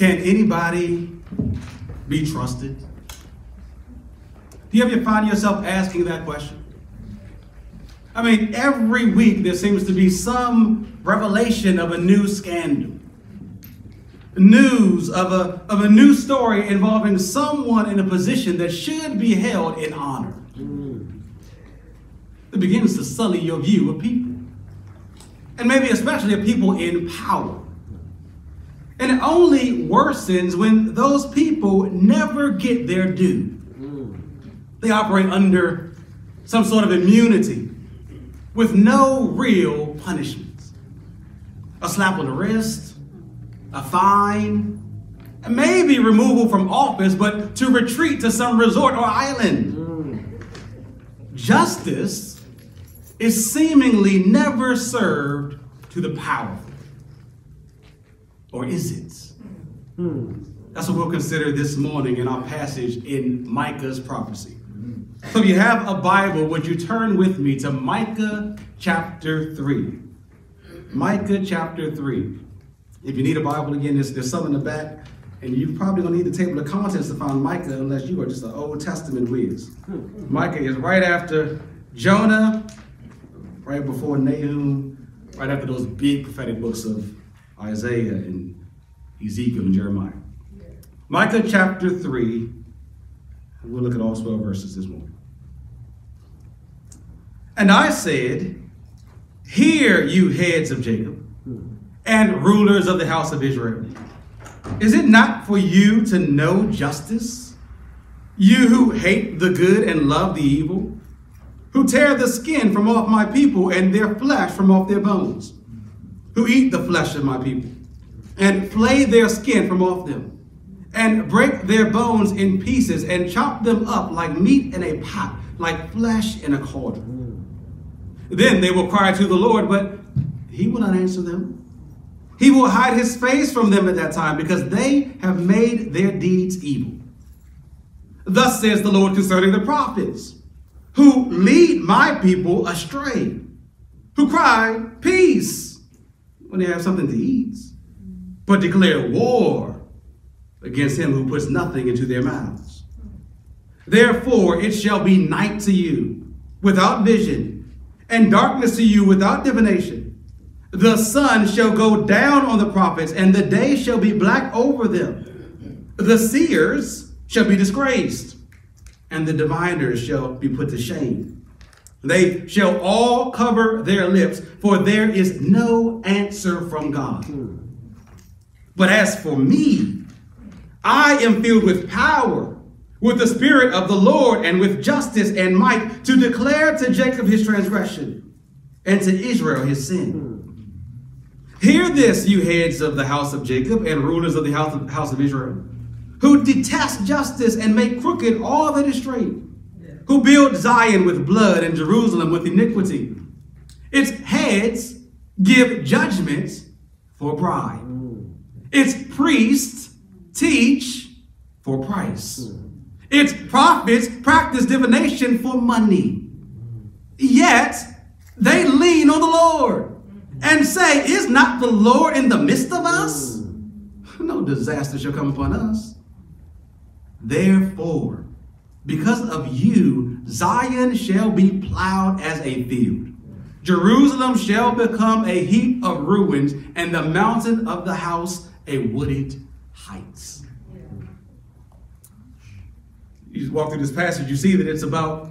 Can anybody be trusted? Do you ever find yourself asking that question? I mean, every week there seems to be some revelation of a new scandal, news of a, of a new story involving someone in a position that should be held in honor. It begins to sully your view of people, and maybe especially of people in power. And it only worsens when those people never get their due. They operate under some sort of immunity with no real punishments. A slap on the wrist, a fine, maybe removal from office, but to retreat to some resort or island. Justice is seemingly never served to the powerful. Or is it? Hmm. hmm. That's what we'll consider this morning in our passage in Micah's prophecy. Hmm. So if you have a Bible, would you turn with me to Micah chapter 3? Micah chapter 3. If you need a Bible again, there's, there's some in the back, and you're probably going to need the table of contents to find Micah unless you are just an Old Testament whiz. Hmm. Micah is right after Jonah, right before Nahum, right after those big prophetic books of Isaiah and Ezekiel and Jeremiah. Micah chapter 3, we'll look at all 12 verses this morning. And I said, Hear, you heads of Jacob, and rulers of the house of Israel. Is it not for you to know justice? You who hate the good and love the evil, who tear the skin from off my people and their flesh from off their bones who eat the flesh of my people, and flay their skin from off them, and break their bones in pieces, and chop them up like meat in a pot, like flesh in a cauldron. Then they will cry to the Lord, but he will not answer them. He will hide his face from them at that time, because they have made their deeds evil. Thus says the Lord concerning the prophets, who lead my people astray, who cry, Peace when they have something to eat, but declare war against him who puts nothing into their mouths. Therefore, it shall be night to you without vision, and darkness to you without divination. The sun shall go down on the prophets, and the day shall be black over them. The seers shall be disgraced, and the diviners shall be put to shame. They shall all cover their lips, for there is no answer from God. But as for me, I am filled with power, with the Spirit of the Lord, and with justice and might, to declare to Jacob his transgression, and to Israel his sin. Hear this, you heads of the house of Jacob, and rulers of the house of, Israel, who detest justice and make crooked all that is straight who built Zion with blood and Jerusalem with iniquity. Its heads give judgments for pride. Its priests teach for price. Its prophets practice divination for money. Yet they lean on the Lord and say, Is not the Lord in the midst of us? No disaster shall come upon us. Therefore, because of you, Zion shall be plowed as a field. Jerusalem shall become a heap of ruins, and the mountain of the house a wooded heights. You walk through this passage, you see that it's about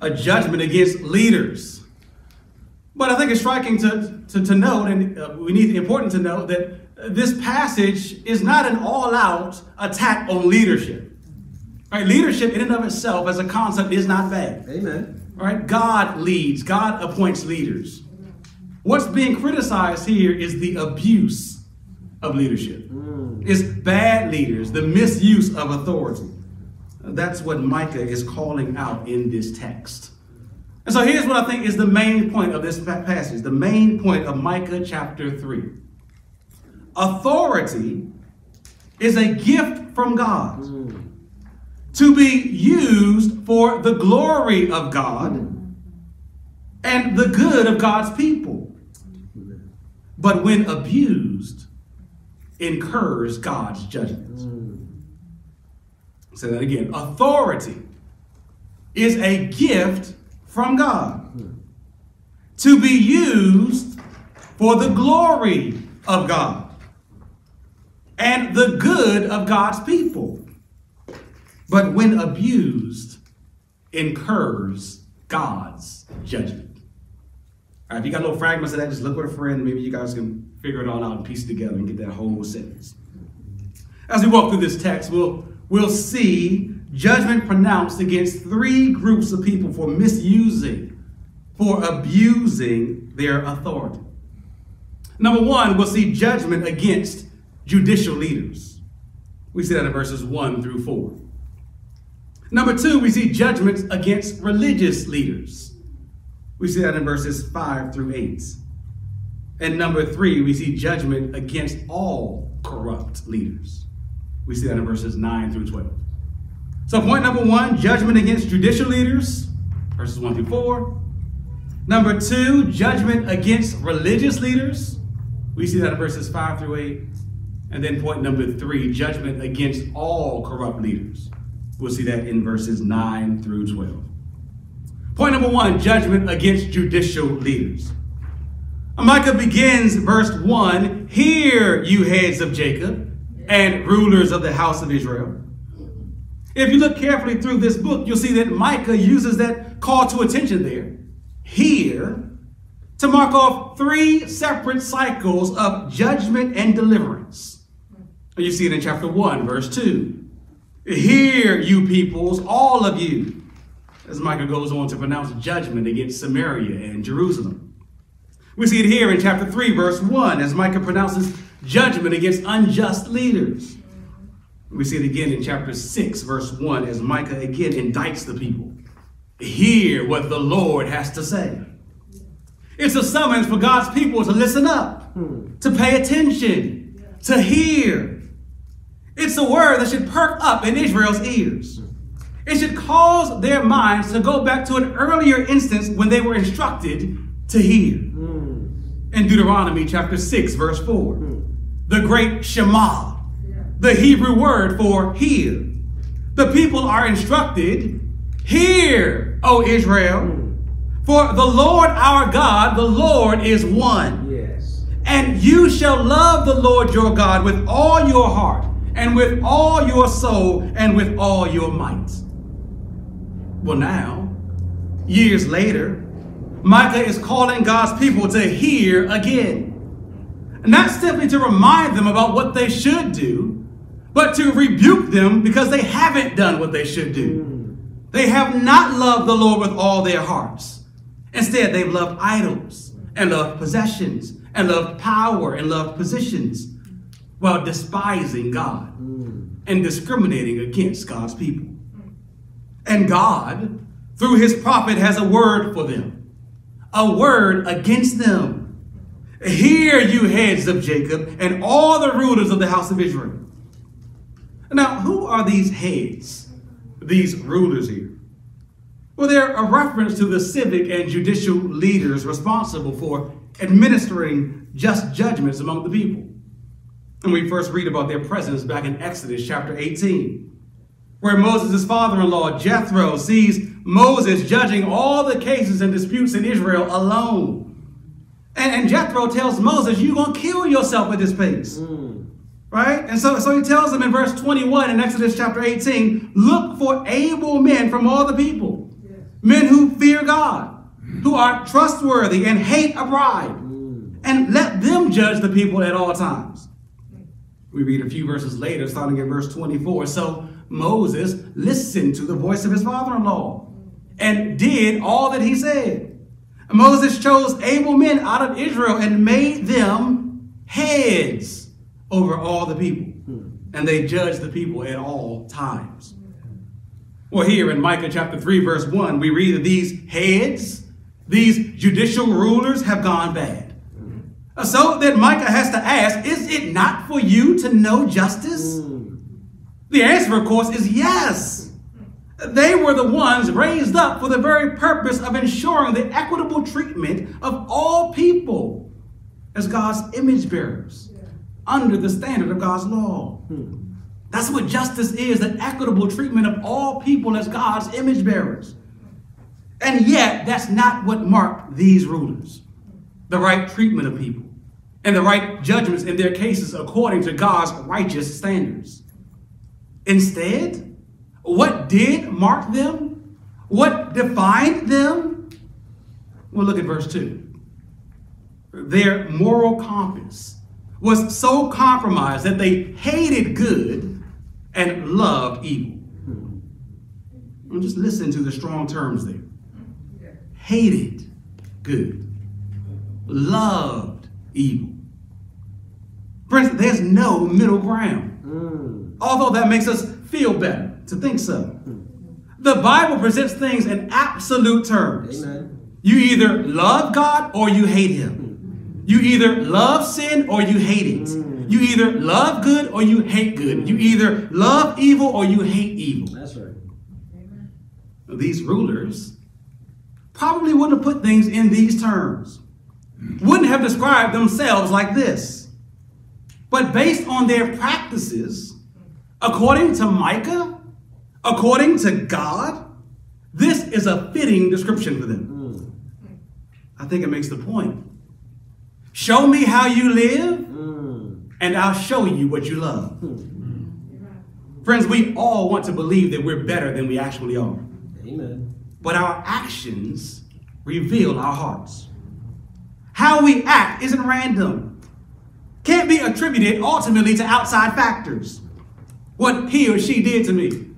a judgment against leaders. But I think it's striking to, to, to note, and uh, we need important to note, that this passage is not an all out attack on leadership. Right? Leadership in and of itself as a concept is not bad. Amen. Right? God leads, God appoints leaders. What's being criticized here is the abuse of leadership. Mm. It's bad leaders, the misuse of authority. That's what Micah is calling out in this text. And so here's what I think is the main point of this passage, the main point of Micah chapter 3. Authority is a gift from God. Mm to be used for the glory of God and the good of God's people. But when abused, incurs God's judgment. Say that again. Authority is a gift from God to be used for the glory of God and the good of God's people. But when abused, incurs God's judgment. All right, if you got little fragments of that, just look with a friend. Maybe you guys can figure it all out and piece it together and get that whole sentence. As we walk through this text, we'll, we'll see judgment pronounced against three groups of people for misusing, for abusing their authority. Number one, we'll see judgment against judicial leaders. We see that in verses 1 through 4. Number two, we see judgments against religious leaders. We see that in verses 5 through 8. And number three, we see judgment against all corrupt leaders. We see that in verses 9 through 12. So, point number one judgment against judicial leaders, verses 1 through 4. Number two, judgment against religious leaders. We see that in verses 5 through 8. And then point number three, judgment against all corrupt leaders. We'll see that in verses 9 through 12. Point number one judgment against judicial leaders. Micah begins verse 1 Hear, you heads of Jacob and rulers of the house of Israel. If you look carefully through this book, you'll see that Micah uses that call to attention there, hear, to mark off three separate cycles of judgment and deliverance. You see it in chapter 1, verse 2. Hear, you peoples, all of you, as Micah goes on to pronounce judgment against Samaria and Jerusalem. We see it here in chapter 3, verse 1, as Micah pronounces judgment against unjust leaders. We see it again in chapter 6, verse 1, as Micah again indicts the people. Hear what the Lord has to say. It's a summons for God's people to listen up, hmm. to pay attention, to hear. It's a word that should perk up in Israel's ears. It should cause their minds to go back to an earlier instance when they were instructed to hear. Hmm. In Deuteronomy chapter 6, verse 4, hmm. the great Shema, the Hebrew word for hear. The people are instructed, Hear, O Israel, hmm. for the Lord our God, the Lord is one. Yes. And you shall love the Lord your God with all your heart, and with all your soul, and with all your might. Well, now, years later, Micah is calling God's people to hear again. Not simply to remind them about what they should do, but to rebuke them because they haven't done what they should do. They have not loved the Lord with all their hearts. Instead, they've loved idols and loved possessions and loved power and loved positions while despising God hmm. and discriminating against God's people. And God, through his prophet, has a word for them, a word against them. Hear, you heads of Jacob, and all the rulers of the house of Israel. Now, who are these heads, these rulers here? Well, they're a reference to the civic and judicial leaders responsible for administering just judgments among the people. And we first read about their presence back in Exodus chapter 18, where Moses' father in law, Jethro, sees Moses judging all the cases and disputes in Israel alone. And, and Jethro tells Moses, You're going to kill yourself at this pace. Mm. Right? And so, so he tells them in verse 21 in Exodus chapter 18 look for able men from all the people, men who fear God, who are trustworthy and hate a bribe, mm. and let them judge the people at all times. We read a few verses later, starting at verse 24. So Moses listened to the voice of his father in law and did all that he said. Moses chose able men out of Israel and made them heads over all the people. Hmm. And they judged the people at all times. Well, here in Micah chapter 3, verse 1, we read that these heads, these judicial rulers, have gone bad. So that Micah has to ask, is it not for you to know justice? Hmm. The answer, of course, is yes. They were the ones raised up for the very purpose of ensuring the equitable treatment of all people as God's image bearers. under the standard of God's law. Hmm. That's what justice is the equitable treatment of all people as God's image bearers. And yet, that's not what marked these rulers the right treatment of people and the right judgments in their cases according to God's righteous standards. Instead, what did mark them? What defined them? Well, look at verse 2. Their moral compass was so compromised that they hated good and loved evil. And just listen to the strong terms there. Hated good, loved evil. Friends, there's no middle ground. Mm. Although that makes us feel better to think so. The Bible presents things in absolute terms. Amen. You either love God or you hate Him. You either love sin or you hate it. Mm. You either love good or you hate good. You either love evil or you hate evil. That's right. Amen. These rulers probably wouldn't have put things in these terms, wouldn't have described themselves like this. But based on their practices, according to Micah, according to God, this is a fitting description for them. Mm. I think it makes the point. Show me how you live, mm. and I'll show you what you love. Mm. Friends, we all want to believe that we're better than we actually are. Amen. But our actions reveal our hearts. How we act isn't random can't be attributed ultimately to outside factors. What he or she did to me,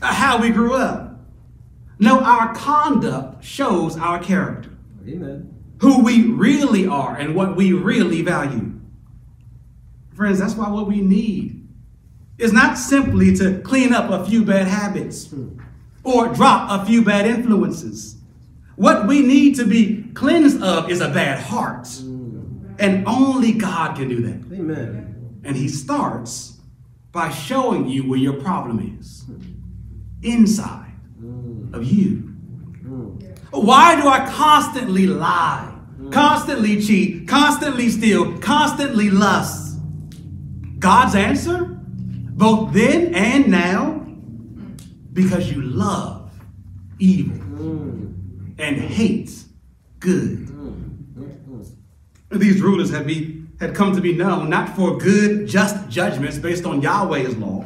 uh, how we grew up. No, our conduct shows our character. Amen. Who we really are and what we really value. Friends, that's why what we need is not simply to clean up a few bad habits or drop a few bad influences. What we need to be cleansed of is a bad heart. And only God can do that. Amen. And he starts by showing you where your problem is inside mm. of you. Mm. Why do I constantly lie, mm. constantly cheat, constantly steal, constantly lust? God's answer, both then and now, because you love evil mm. and hate good. These rulers had, be, had come to be known not for good, just judgments based on Yahweh's law,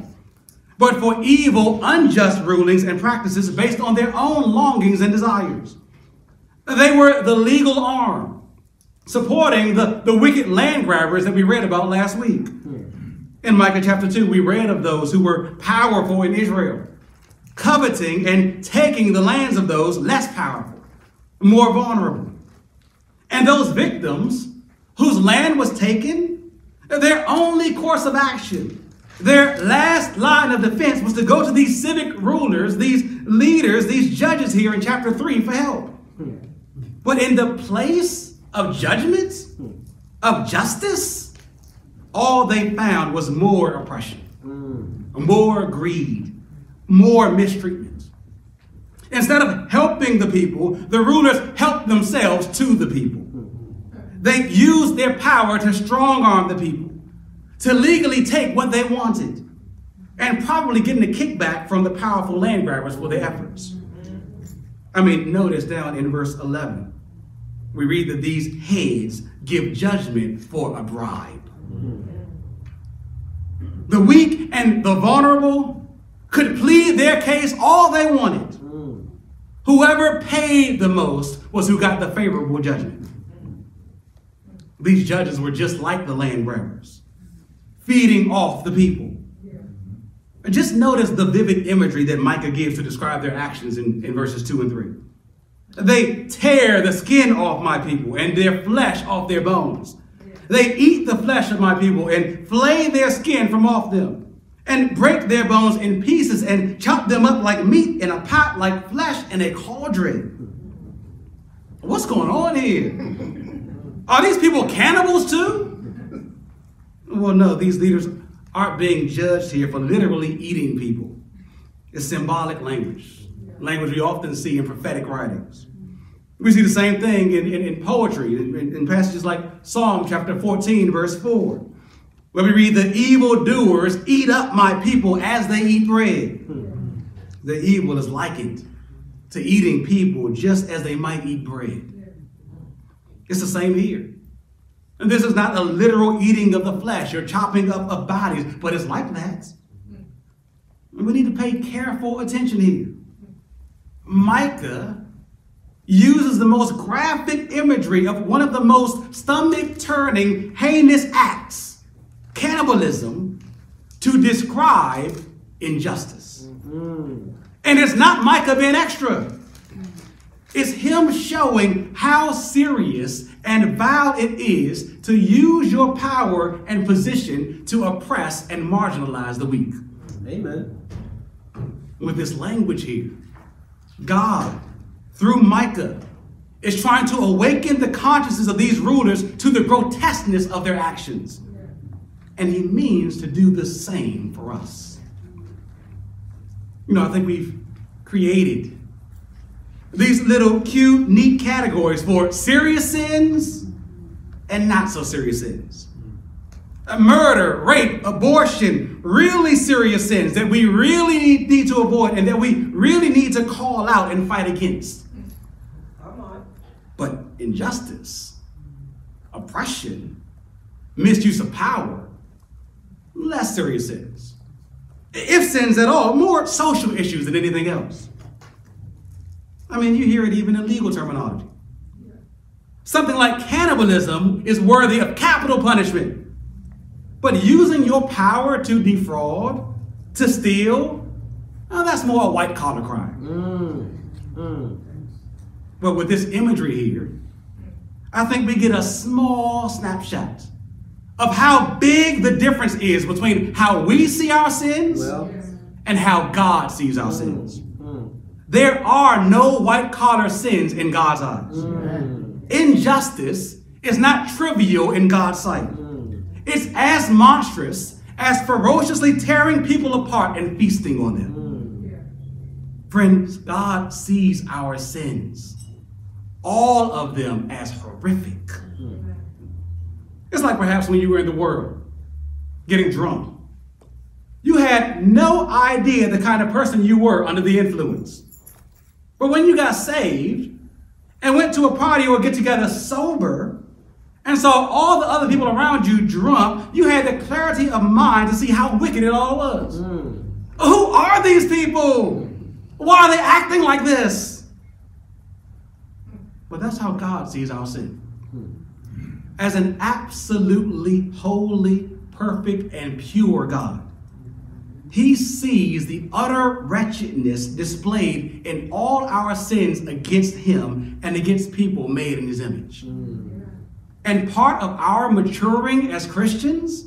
but for evil, unjust rulings and practices based on their own longings and desires. They were the legal arm supporting the, the wicked land grabbers that we read about last week. Hmm. In Micah chapter 2, we read of those who were powerful in Israel, coveting and taking the lands of those less powerful, more vulnerable. And those victims whose land was taken, their only course of action, their last line of defense was to go to these civic rulers, these leaders, these judges here in chapter 3 for help. But in the place of judgment, of justice, all they found was more oppression, more greed, more mistreatment. Instead of helping the people, the rulers helped themselves to the people. They used their power to strong arm the people, to legally take what they wanted, and probably getting a kickback from the powerful land grabbers for their efforts. I mean, notice down in verse 11, we read that these heads give judgment for a bribe. The weak and the vulnerable could plead their case all they wanted. Mm. Whoever paid the most was who got the favorable judgment. These judges were just like the land grabbers, feeding off the people. Just notice the vivid imagery that Micah gives to describe their actions in, in verses 2 and 3. They tear the skin off my people and their flesh off their bones. They eat the flesh of my people and flay their skin from off them and break their bones in pieces and chop them up like meat in a pot, like flesh in a cauldron. What's going on here? Are these people cannibals too? Well, no, these leaders aren't being judged here for literally eating people. It's symbolic language, language we often see in prophetic writings. We see the same thing in, in, in poetry, in, in, passages like Psalm chapter 14, verse 4. where we read, The evildoers eat up my people as they eat bread. The evil is likened to eating people just as they might eat bread. It's the same here. And this is not a literal eating of the flesh or chopping up of bodies, but it's like that. We need to pay careful attention here. Micah uses the most graphic imagery of one of the most stomach turning, heinous acts, cannibalism, to describe injustice. Mm-hmm. And it's not Micah being extra. It's him showing how serious and vile it is to use your power and position to oppress and marginalize the weak. Amen. With this language here, God, through Micah, is trying to awaken the consciences of these rulers to the grotesqueness of their actions. And he means to do the same for us. You know, I think we've created these little cute, neat categories for serious sins and not so serious sins. Murder, rape, abortion, really serious sins that we really need, need to avoid and that we really need to call out and fight against. But injustice, oppression, misuse of power, less serious sins. If sins at all, more social issues than anything else. I mean, you hear it even in legal terminology. Something like cannibalism is worthy of capital punishment. But using your power to defraud, to steal, oh, that's more a white collar crime. Mm. Mm. But with this imagery here, I think we get a small snapshot of how big the difference is between how we see our sins Well, and how God sees our sins. Mm. There are no white collar sins in God's eyes. Mm. Injustice is not trivial in God's sight. Mm. It's as monstrous as ferociously tearing people apart and feasting on them. Mm. Friends, God sees our sins, all of them as horrific. It's like perhaps when you were in the world getting drunk. You had no idea the kind of person you were under the influence. But when you got saved and went to a party or get together sober and saw all the other people around you drunk, you had the clarity of mind to see how wicked it all was. Mm. Who are these people? Why are they acting like this? But that's how God sees our sin. As an absolutely holy, perfect, and pure God. He sees the utter wretchedness displayed in all our sins against Him and against people made in His image. Mm. And part of our maturing as Christians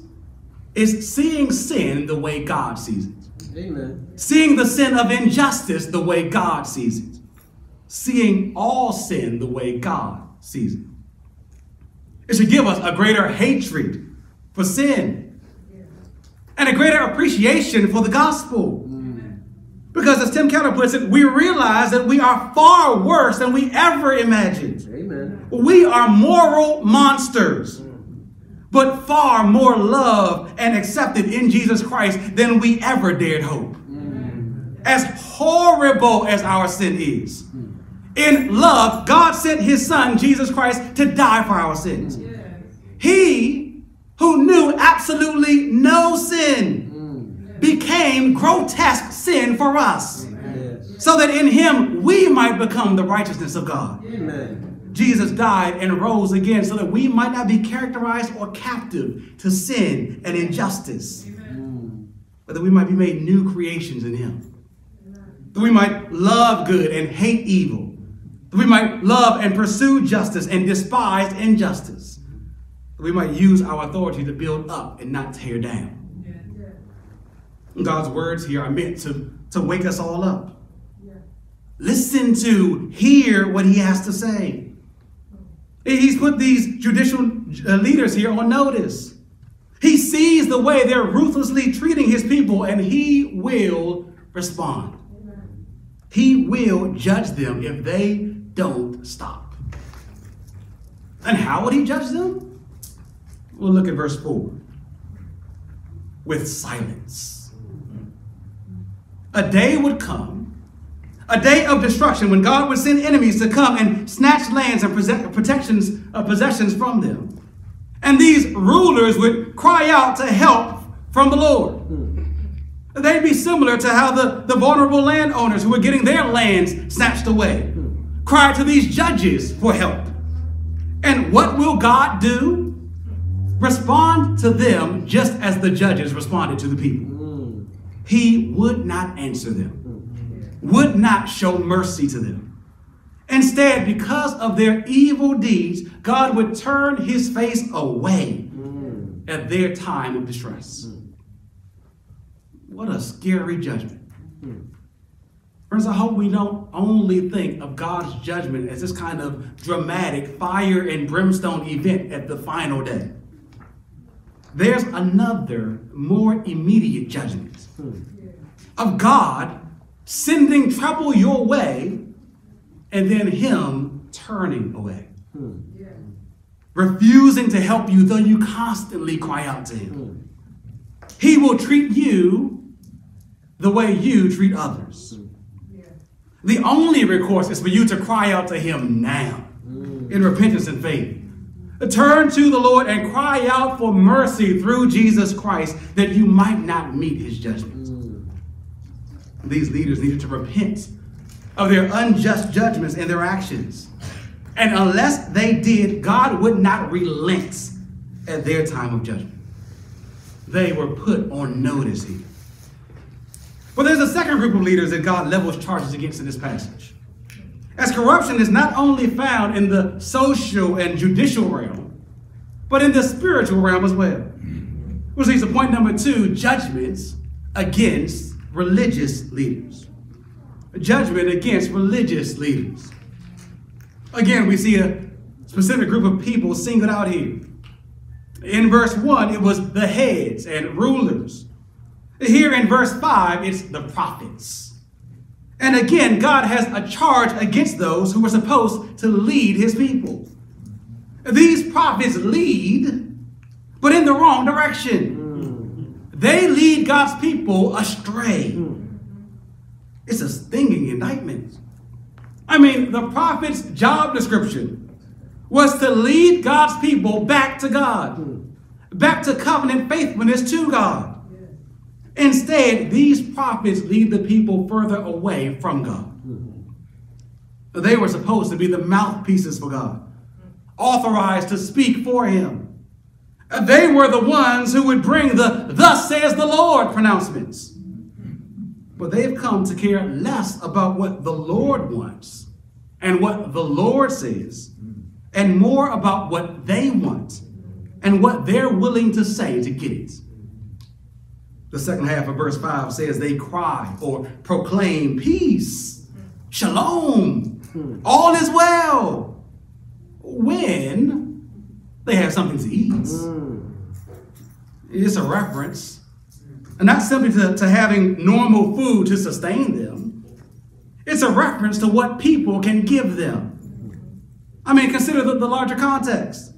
is seeing sin the way God sees it Amen. seeing the sin of injustice the way God sees it, seeing all sin the way God sees it. It should give us a greater hatred for sin and a greater appreciation for the gospel. Because, as Tim Keller puts it, we realize that we are far worse than we ever imagined. Amen. We are moral monsters, but far more loved and accepted in Jesus Christ than we ever dared hope. As horrible as our sin is, in love, God sent his son, Jesus Christ, to die for our sins. He, who knew absolutely no sin, became grotesque sin for us, Yes. so that in him we might become the righteousness of God. Amen. Jesus died and rose again so that we might not be characterized or captive to sin and injustice, Mm. but that we might be made new creations in Him. That we might love good and hate evil. That we might love and pursue justice and despise injustice. We might use our authority to build up and not tear down. God's words here are meant to, to wake us all up. Listen to, hear what He has to say. He's put these judicial uh, leaders here on notice. He sees the way they're ruthlessly treating his people and he will respond. He will judge them if they don't stop. And how would he judge them? We'll look at verse 4. with silence. A day would come, a day of destruction, when God would send enemies to come and snatch lands and protections, uh, possessions from them. And these rulers would cry out to help from the Lord. They'd be similar to how the, the vulnerable landowners who were getting their lands snatched away cried to these judges for help. And what will God do? Respond to them just as the judges responded to the people. He would not answer them, would not show mercy to them. Instead, because of their evil deeds, God would turn his face away at their time of distress. What a scary judgment. Friends, I hope we don't only think of God's judgment as this kind of dramatic fire and brimstone event at the final day. There's another, more immediate judgment hmm. of God sending trouble your way and then Him turning away. Hmm. Refusing to help you, though you constantly cry out to Him. Hmm. He will treat you the way you treat others. The only recourse is for you to cry out to Him now in repentance and faith. Turn to the Lord and cry out for mercy through Jesus Christ that you might not meet His judgment. These leaders needed to repent of their unjust judgments and their actions. And unless they did, God would not relent at their time of judgment. They were put on notice here. But there's a second group of leaders that God levels charges against in this passage. As corruption is not only found in the social and judicial realm, but in the spiritual realm as well. Which leads to point number two judgments against religious leaders. Judgment against religious leaders. Again, we see a specific group of people singled out here. In verse 1, it was the heads and rulers. Here in verse 5, it's the prophets. And again, God has a charge against those who were supposed to lead his people. These prophets lead, but in the wrong direction. They lead God's people astray. It's a stinging indictment. I mean, the prophet's job description was to lead God's people back to God, back to covenant faithfulness to God. Instead, these prophets lead the people further away from God. Mm-hmm. They were supposed to be the mouthpieces for God, authorized to speak for Him. They were the ones who would bring the Thus says the Lord pronouncements. But they've come to care less about what the Lord wants and what the Lord says, and more about what they want and what they're willing to say to get it. The second half of verse 5 says they cry or proclaim peace, shalom, hmm. all is well, when they have something to eat. Hmm. It's a reference, and not simply to, to having normal food to sustain them, it's a reference to what people can give them. I mean, consider the, the larger context.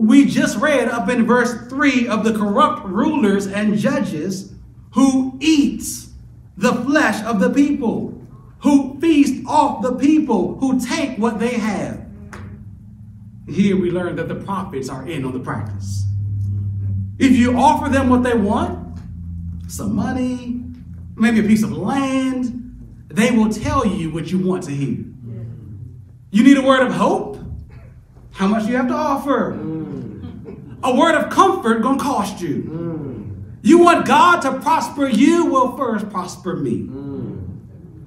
We just read up in verse 3 of the corrupt rulers and judges who eats the flesh of the people, who feast off the people, who take what they have. Here we learn that the prophets are in on the practice. If you offer them what they want, some money, maybe a piece of land, they will tell you what you want to hear. You need a word of hope? How much do you have to offer? Mm. A word of comfort gonna cost you. Mm. You want God to prosper you? will first prosper me. Mm.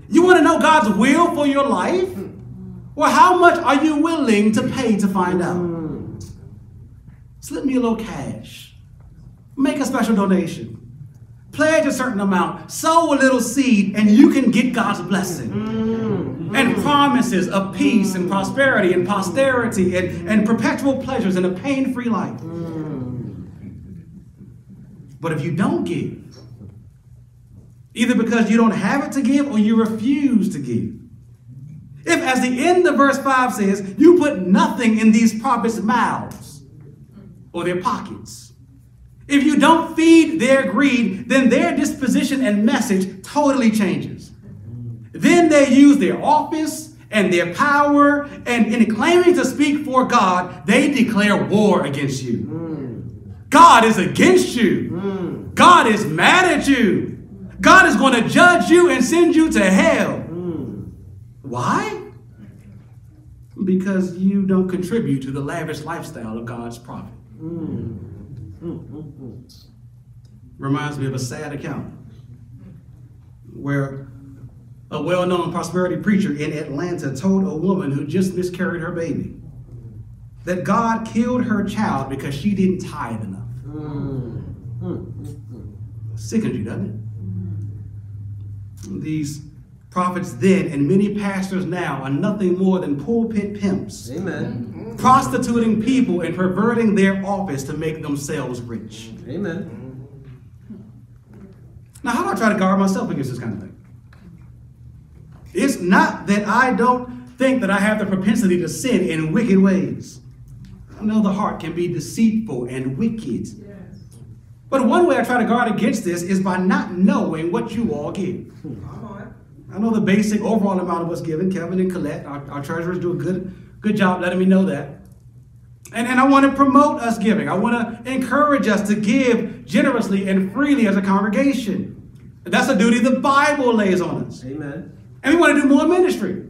You want to know God's will for your life? Well, how much are you willing to pay to find out? Slip me a little cash. Make a special donation. Pledge a certain amount. Sow a little seed, and you can get God's blessing. And promises of peace and prosperity and posterity and, and perpetual pleasures and a pain free life. But if you don't give, either because you don't have it to give or you refuse to give, if, as the end of verse 5 says, you put nothing in these prophets' mouths or their pockets, If you don't feed their greed, then their disposition and message totally changes. Then they use their office and their power, and in claiming to speak for God, they declare war against you. Hmm. God is against you. Hmm. God is mad at you. God is going to judge you and send you to hell. Hmm. Why? Because you don't contribute to the lavish lifestyle of God's prophet. Reminds me of a sad account where a well known prosperity preacher in Atlanta told a woman who just miscarried her baby that God killed her child because she didn't tithe enough. Sickens you, doesn't it? These prophets then and many pastors now are nothing more than pulpit pimps, Amen. prostituting people and perverting their office to make themselves rich. Amen. Now, how do I try to guard myself against this kind of thing? It's not that I don't think that I have the propensity to sin in wicked ways. I know the heart can be deceitful and wicked. But one way I try to guard against this is by not knowing what you all give. I know the basic overall amount of what's given. Kevin and Colette, our, our treasurers, do a good, good job letting me know that. And, and I want to promote us giving. I want to encourage us to give generously and freely as a congregation. That's a duty the Bible lays on us. Amen. And we want to do more ministry.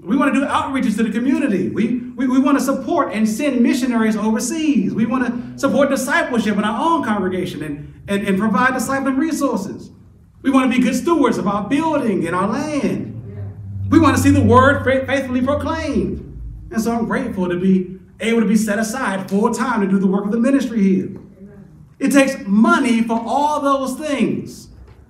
We want to do outreaches to the community. We, we, we want to support and send missionaries overseas. We want to support discipleship in our own congregation and, and, and provide discipling resources. We want to be good stewards of our building and our land. We want to see the word faithfully proclaimed. And so I'm grateful to be able to be set aside full time to do the work of the ministry here. It takes money for all those things.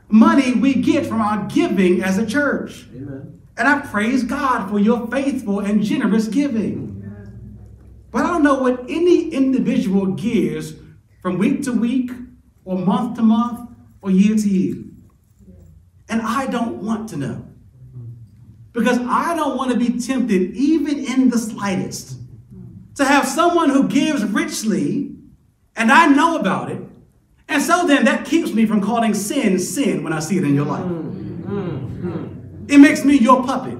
Money we get from our giving as a church. Amen. And I praise God for your faithful and generous giving. But I don't know what any individual gives from week to week, or month to month, or year to year. And I don't want to know. Because I don't want to be tempted, even in the slightest, to have someone who gives richly, and I know about it. And so then that keeps me from calling sin sin when I see it in your life. It makes me your puppet,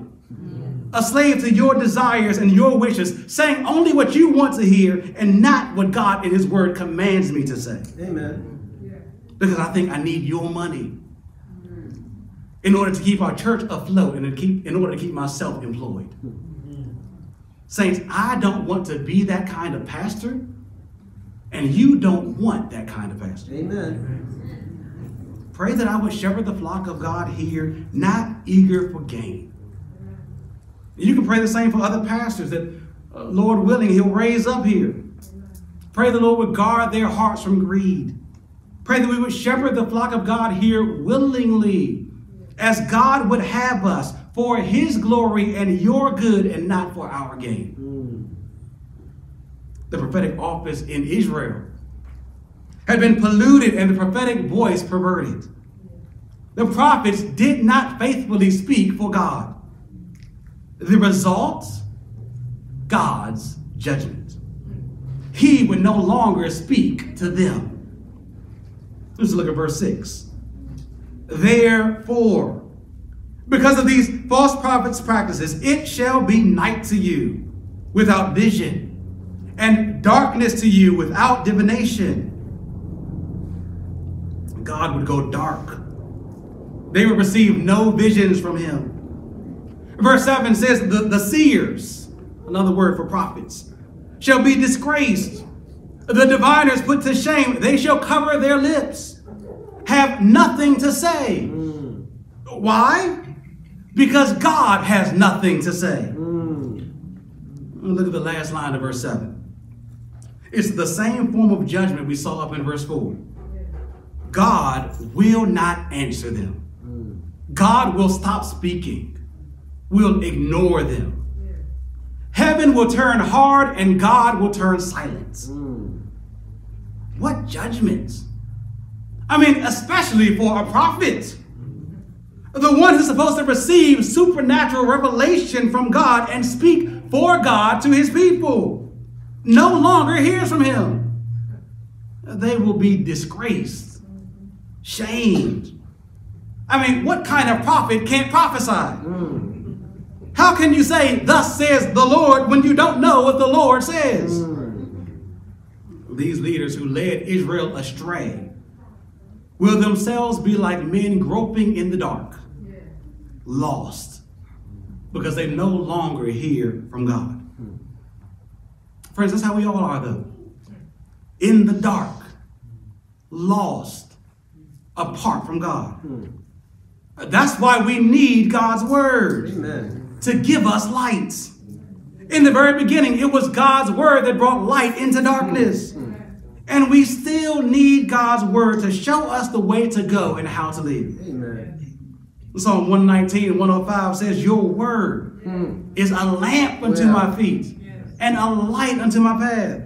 a slave to your desires and your wishes, saying only what you want to hear and not what God in His Word commands me to say. Amen. Because I think I need your money in order to keep our church afloat and to keep, in order to keep myself employed. Saints, I don't want to be that kind of pastor, and you don't want that kind of pastor. Amen. Pray that I would shepherd the flock of God here, not eager for gain. You can pray the same for other pastors that, uh, Lord willing, He'll raise up here. Pray the Lord would guard their hearts from greed. Pray that we would shepherd the flock of God here willingly, as God would have us for His glory and your good and not for our gain. The prophetic office in Israel had been polluted and the prophetic voice perverted. The prophets did not faithfully speak for God. The result God's judgment. He would no longer speak to them. Let's look at verse 6. Therefore, because of these false prophets' practices, it shall be night to you without vision, and darkness to you without divination. God would go dark. They would receive no visions from him. Verse 7 says, The, the seers, another word for prophets, shall be disgraced. The diviners put to shame. They shall cover their lips, have nothing to say. Why? Because God has nothing to say. Hmm. Look at the last line of verse 7. It's the same form of judgment we saw up in verse 4. God will not answer them. God will stop speaking, will ignore them. Heaven will turn hard and God will turn silent. What judgments? I mean, especially for a prophet. The one who's supposed to receive supernatural revelation from God and speak for God to his people no longer hears from him. they will be disgraced, shamed. I mean, what kind of prophet can't prophesy? Mm. How can you say, Thus says the Lord, when you don't know what the Lord says? Mm. These leaders who led Israel astray will themselves be like men groping in the dark, lost, because they no longer hear from God. Friends, that's how we all are, though. In the dark, lost, apart from God. That's why we need God's word Amen. to give us light. In the very beginning, it was God's word that brought light into darkness. And we still need God's word to show us the way to go and how to live. Amen. Psalm 119 and 105 says, Your word Mm. is a lamp unto Well. my feet and a light unto my path.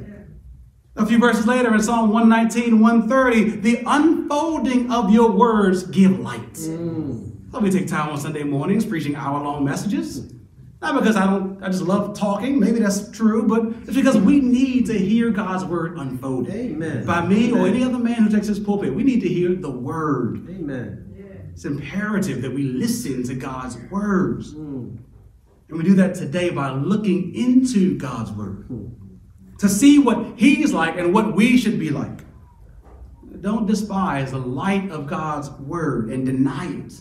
A few verses later in Psalm 119, 130, the unfolding of your words give light. Mm. So we take time on Sunday mornings preaching hour-long messages. Not because I don't, I just love talking. Maybe that's true, but it's because we need to hear God's word unfolded Amen. by me or any other man who takes his pulpit. We need to hear the word. Amen. It's imperative that we listen to God's words. Mm. And we do that today by looking into God's word to see what He's like and what we should be like. Don't despise the light of God's word and deny it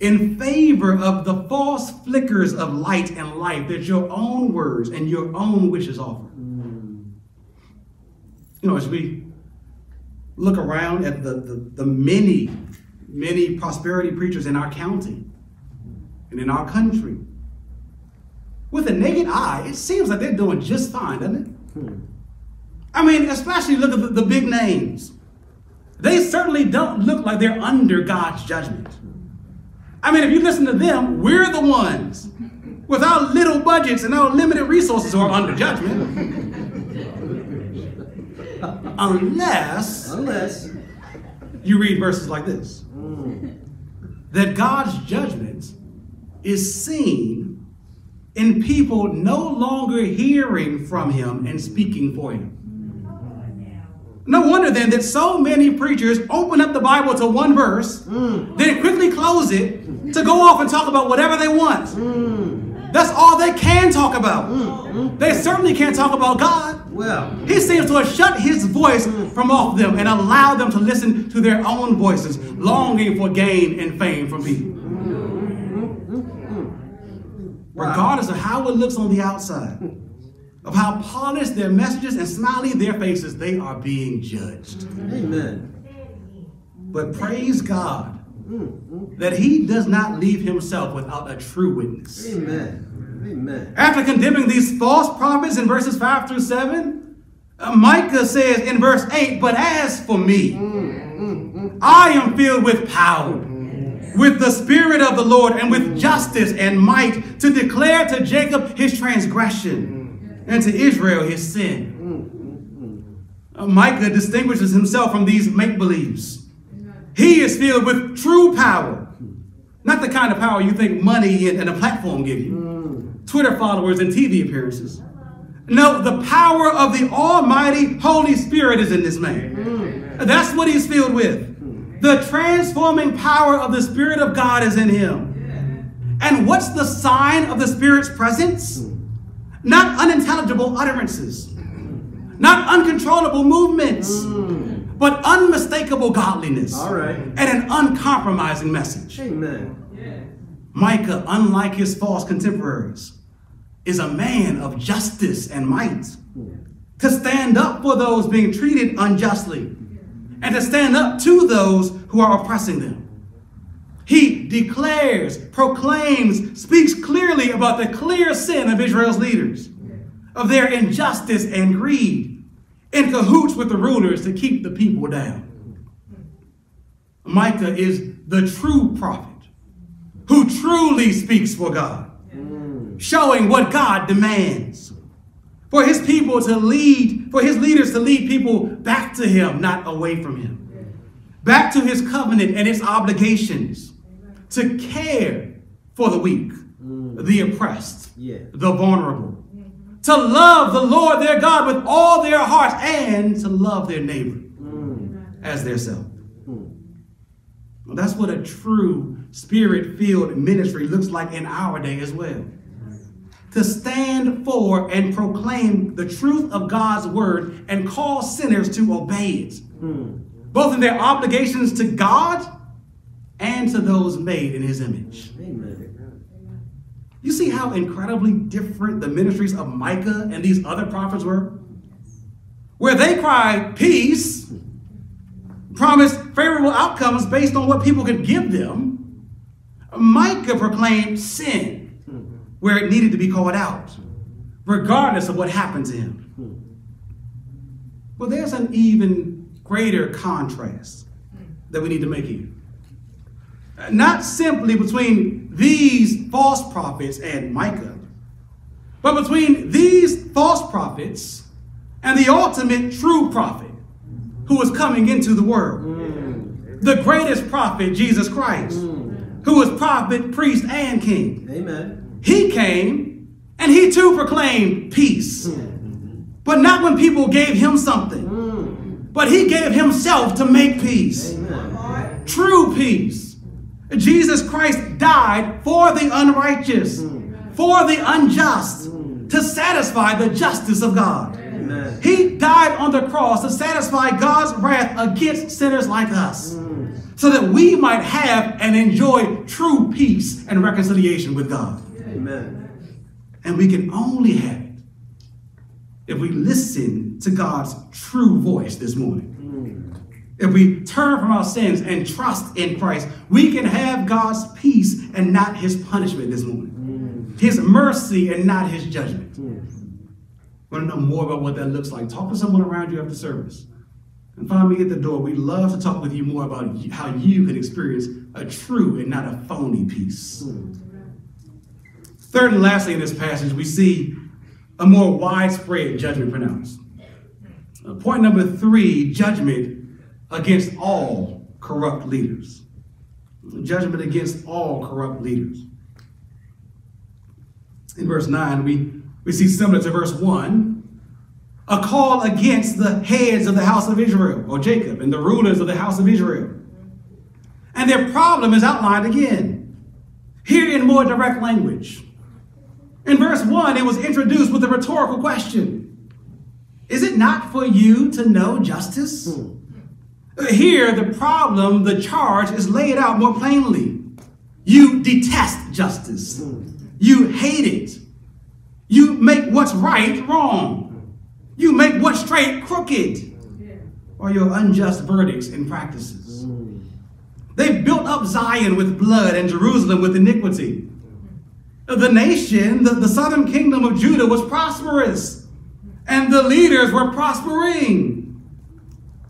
in favor of the false flickers of light and life that your own words and your own wishes offer. You know, as we look around at the, the, the many, many prosperity preachers in our county and in our country, with a naked eye, it seems like they're doing just fine, doesn't it? Hmm. I mean, especially look at the, the big names. They certainly don't look like they're under God's judgment. I mean, if you listen to them, we're the ones with our little budgets and our limited resources who are under judgment. Unless Unless. you read verses like this Mm. that God's judgment is seen in people no longer hearing from him and speaking for him. No wonder then that so many preachers open up the Bible to one verse, Mm. then quickly close it to go off and talk about whatever they want. Mm. That's all they can talk about. Mm. They certainly can't talk about God. Well. He seems to have shut his voice from off them and allowed them to listen to their own voices, longing for gain and fame from people. Wow. Regardless of how it looks on the outside, of how polished their messages and smiley their faces, they are being judged. Amen. But praise God Mm. Mm. that he does not leave himself without a true witness. Amen. Amen. After condemning these false prophets in verses 5 through 7, uh, Micah says in verse 8, But as for me. Mm. I am filled with power, with the Spirit of the Lord, and with justice and might to declare to Jacob his transgression and to Israel his sin. Mm. Mm. Uh, Micah distinguishes himself from these make believes. He is filled with true power, not the kind of power you think money and and a platform give you. Mm. Twitter followers and TV appearances. No, the power of the Almighty Holy Spirit is in this man. That's what he's filled with. The transforming power of the Spirit of God is in him. And what's the sign of the Spirit's presence? Not unintelligible utterances, not uncontrollable movements, Mm. but unmistakable godliness All right. and an uncompromising message. Amen. Micah, unlike his false contemporaries, is a man of justice and might. To stand up for those being treated unjustly and to stand up to those who are oppressing them. He declares, proclaims, speaks clearly about the clear sin of Israel's leaders, of their injustice and greed, in cahoots with the rulers to keep the people down. Micah is the true prophet who truly speaks for God, Mm. showing what God demands for his people to lead, for his leaders to lead people back to him, not away from him, back to his covenant and its obligations to care for the weak, the oppressed, Yeah. the vulnerable, to love the Lord their God with all their hearts and to love their neighbor. as their self. Mm. Well, that's what a true spirit filled ministry looks like in our day as well. To stand for and proclaim the truth of God's word and call sinners to obey it, Mm. both in their obligations to God and to those made in his image. Amen. You see how incredibly different the ministries of Micah and these other prophets were? Where they cried peace, promised favorable outcomes based on what people could give them, Micah proclaimed sin where it needed to be called out, regardless of what happened to him. Well, there's an even greater contrast that we need to make here. Not simply between these false prophets and Micah, but between these false prophets and the ultimate true prophet who was coming into the world. Mm. The greatest prophet, Jesus Christ, Mm. who was prophet, priest, and king. Amen. He came and he too proclaimed peace, but not when people gave him something, but he gave himself to make peace. True peace. Jesus Christ died for the unrighteous, for the unjust, to satisfy the justice of God. Amen. He died on the cross to satisfy God's wrath against sinners like us, so that we might have and enjoy true peace and reconciliation with God. Amen. And we can only have it if we listen to God's true voice this morning. If we turn from our sins and trust in Christ, we can have God's peace and not his punishment this morning. His mercy and not his judgment. Want to know more about what that looks like? Talk to someone around you after service. And find me at the door. We'd love to talk with you more about how you can experience a true and not a phony peace. Third and lastly, in this passage, we see a more widespread judgment pronounced. Uh, point number three judgment against all corrupt leaders. Judgment against all corrupt leaders. In verse 9, we, we see similar to verse 1 a call against the heads of the house of Israel, or Jacob, and the rulers of the house of Israel. And their problem is outlined again, here in more direct language. In verse 1, it was introduced with a rhetorical question Is it not for you to know justice? Here, the problem, the charge is laid out more plainly. You detest justice, you hate it, you make what's right wrong, you make what's straight crooked, or your unjust verdicts and practices. They've built up Zion with blood and Jerusalem with iniquity. The nation, the, the southern kingdom of Judah, was prosperous, and the leaders were prospering.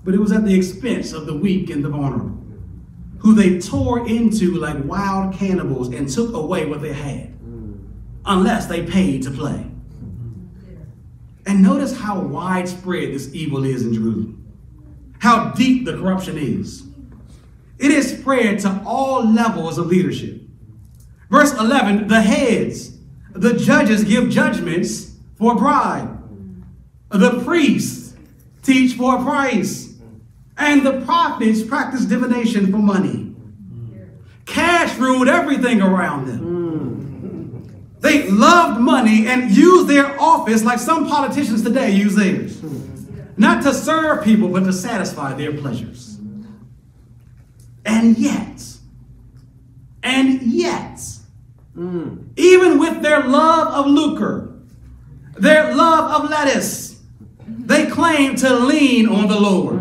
But it was at the expense of the weak and the vulnerable, who they tore into like wild cannibals and took away what they had, unless they paid to play. And notice how widespread this evil is in Jerusalem, how deep the corruption is. It is spread to all levels of leadership. Verse 11 the heads, the judges give judgments for a bribe, the priests teach for a price, and the prophets practice divination for money. Cash ruled everything around them. They loved money and used their office like some politicians today use theirs. Not to serve people, but to satisfy their pleasures. And yet, and yet, Mm. even with their love of lucre, their love of lettuce, they claim to lean on the Lord.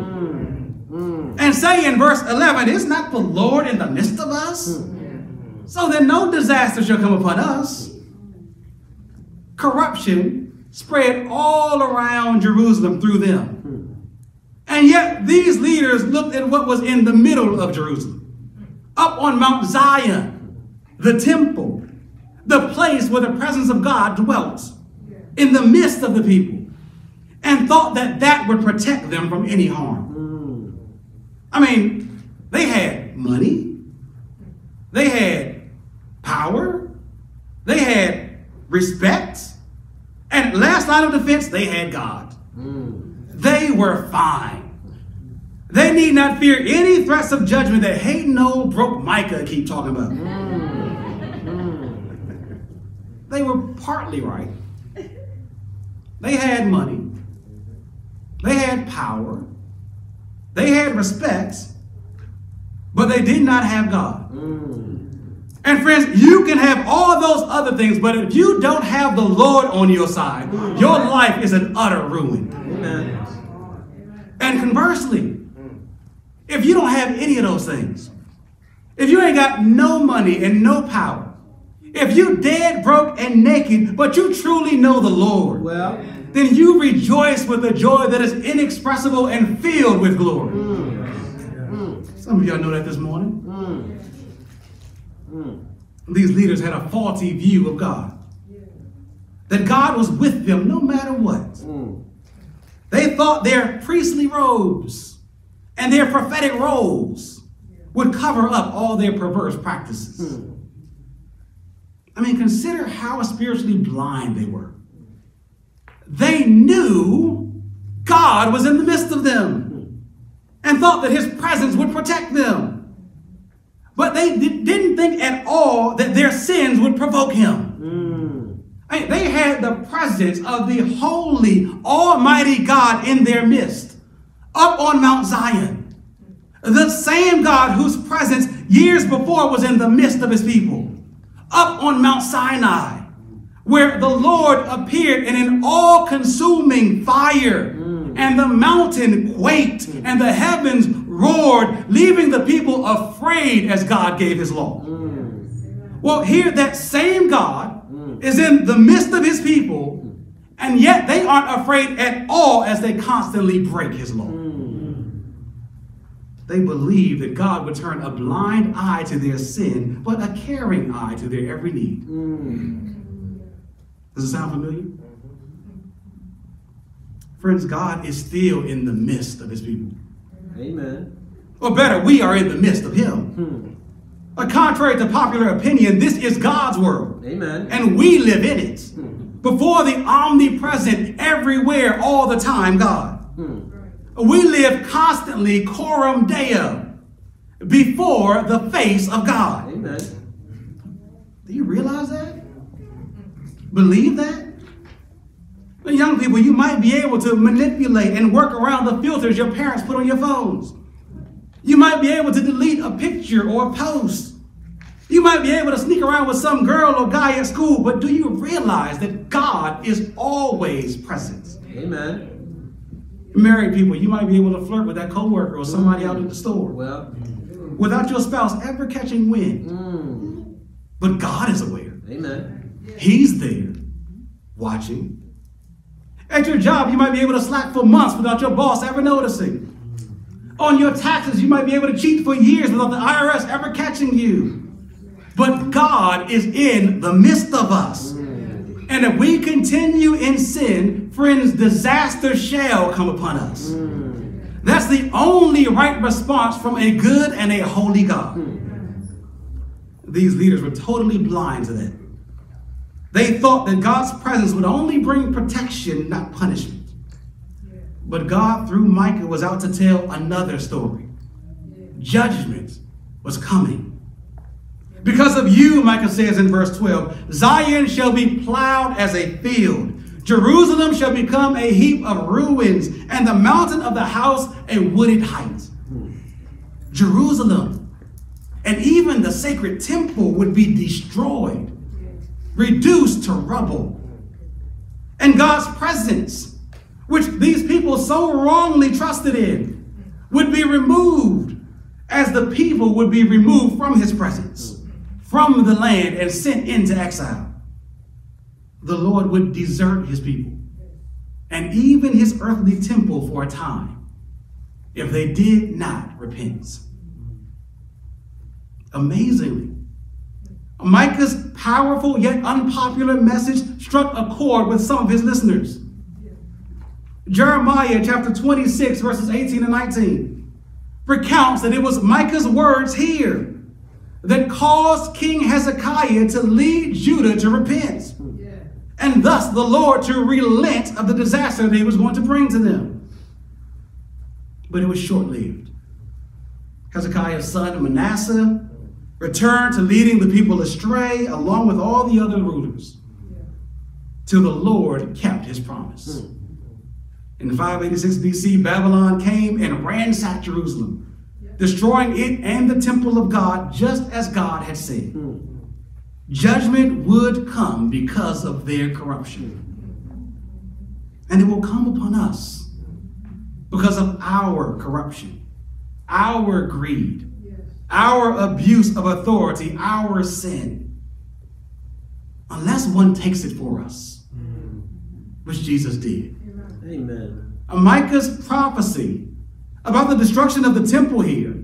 Mm. And say in verse 11, Is not the Lord in the midst of us? So that no disaster shall come upon us. Corruption spread all around Jerusalem through them. And yet these leaders looked at what was in the middle of Jerusalem, up on Mount Zion, the temple, the place where the presence of God dwelt, in the midst of the people, and thought that that would protect them from any harm. I mean, they had money, they had power, they had respect, and last line of defense, they had God. Mm. They were fine. They need not fear any threats of judgment that hating old broke Micah keep talking about. Mm, mm. They were partly right. They had money. They had power. They had respect. But they did not have God. Mm. And friends, you can have all those other things, but if you don't have the Lord on your side, your life is an utter ruin. Amen. And conversely, if you don't have any of those things, if you ain't got no money and no power, if you dead, broke, and naked, but you truly know the Lord, Well, then you rejoice with a joy that is inexpressible and filled with glory. Mm. Some of y'all know that this morning. Mm. Mm. These leaders had a faulty view of God. That God was with them no matter what. They thought their priestly robes and their prophetic roles would cover up all their perverse practices. Hmm. I mean, consider how spiritually blind they were. They knew God was in the midst of them and thought that his presence would protect them. But they di- didn't think at all that their sins would provoke him. Hmm. I mean, they had the presence of the holy, almighty God in their midst, up on Mount Zion. The same God whose presence years before was in the midst of his people, up on Mount Sinai, where the Lord appeared in an all consuming fire, mm. and the mountain quaked, and the heavens roared, leaving the people afraid as God gave his law. Mm. Well, here that same God mm. is in the midst of his people, and yet they aren't afraid at all as they constantly break his law. They believe that God would turn a blind eye to their sin, but a caring eye to their every need. Does it sound familiar? Friends, God is still in the midst of his people. Amen. Or better, we are in the midst of him. Uh, contrary to popular opinion, this is God's world. Amen. And we live in it. Before the omnipresent, everywhere, all the time God. We live constantly coram deo before the face of God. Amen. Do you realize that? Believe that? Well, young people, you might be able to manipulate and work around the filters your parents put on your phones. You might be able to delete a picture or a post. You might be able to sneak around with some girl or guy at school, but do you realize that God is always present? Amen. Married people, you might be able to flirt with that coworker or somebody out at the store Well, without your spouse ever catching wind. mm. But God is aware. Amen. He's there watching. At your job, you might be able to slack for months without your boss ever noticing. On your taxes, you might be able to cheat for years without the IRS ever catching you. But God is in the midst of us. And if we continue in sin, friends, disaster shall come upon us. Mm. That's the only right response from a good and a holy God. Hmm. These leaders were totally blind to that. They thought that God's presence would only bring protection, not punishment. But God, through Micah, was out to tell another story. Judgment was coming. Because of you, Micah says in verse 12, Zion shall be plowed as a field. Jerusalem shall become a heap of ruins, and the mountain of the house a wooded height. Jerusalem and even the sacred temple would be destroyed, reduced to rubble. And God's presence, which these people so wrongly trusted in, would be removed as the people would be removed from his presence, from the land, and sent into exile. The Lord would desert his people and even his earthly temple for a time if they did not repent. Amazingly, Micah's powerful yet unpopular message struck a chord with some of his listeners. Jeremiah chapter 26, verses 18 and 19 recounts that it was Micah's words here that caused King Hezekiah to lead Judah to repent, and thus the Lord to relent of the disaster that he was going to bring to them. But it was short lived. Hezekiah's son Manasseh, returned to leading the people astray along with all the other rulers, till the Lord kept his promise. Hmm. In 586 BC, Babylon came and ransacked Jerusalem, destroying it and the temple of God, just as God had said. Judgment would come because of their corruption. And it will come upon us because of our corruption, our greed, our abuse of authority, our sin. Unless one takes it for us, which Jesus did. Amen. Micah's prophecy about the destruction of the temple here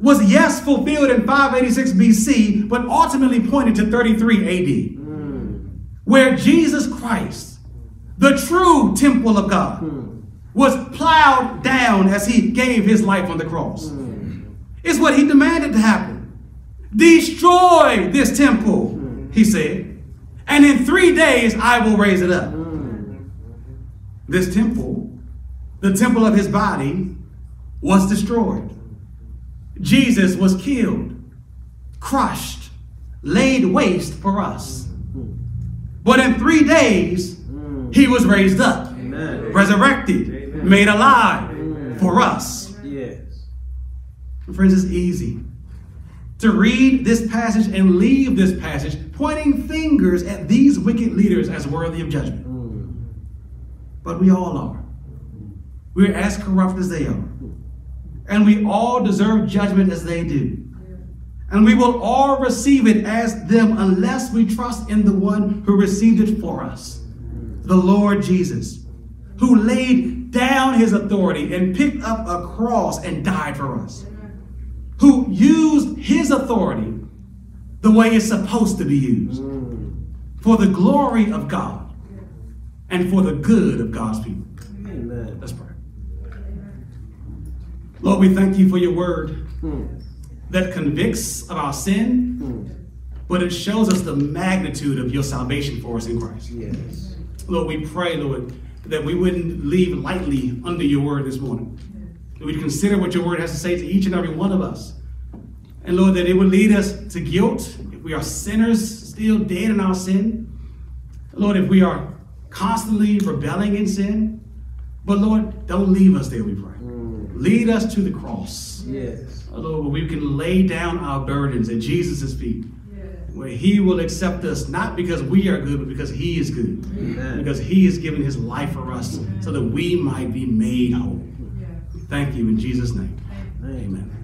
was, yes, fulfilled in 586 BC, but ultimately pointed to 33 AD, Mm. where Jesus Christ, the true temple of God, Mm. was plowed down as he gave his life on the cross. Mm. It's what he demanded to happen. Destroy this temple, he said, and in three days I will raise it up. Mm. This temple, the temple of his body, was destroyed. Jesus was killed, crushed, laid waste for us. But in three days, he was raised up, Amen. resurrected, Amen. made alive Amen. for us. Yes. Friends, it's easy to read this passage and leave this passage pointing fingers at these wicked leaders as worthy of judgment. Mm. But we all are. We're as corrupt as they are. And we all deserve judgment as they do. And we will all receive it as them unless we trust in the one who received it for us, the Lord Jesus, who laid down his authority and picked up a cross and died for us, who used his authority the way it's supposed to be used for the glory of God and for the good of God's people. Amen. Let's pray. Lord, we thank you for your word Mm. that convicts of our sin, Mm. but it shows us the magnitude of your salvation for us in Christ. Yes. Lord, we pray, Lord, that we wouldn't leave lightly under your word this morning. That we'd consider what your word has to say to each and every one of us. And Lord, that it would lead us to guilt if we are sinners still dead in our sin. Lord, if we are constantly rebelling in sin. But Lord, don't leave us there, we pray. Lead us to the cross. Yes. Oh, Lord, where we can lay down our burdens at Jesus' feet, where He will accept us, not because we are good, but because He is good. Amen. Because He has given His life for us so that we might be made whole. Thank you in Jesus' name. Amen. Amen.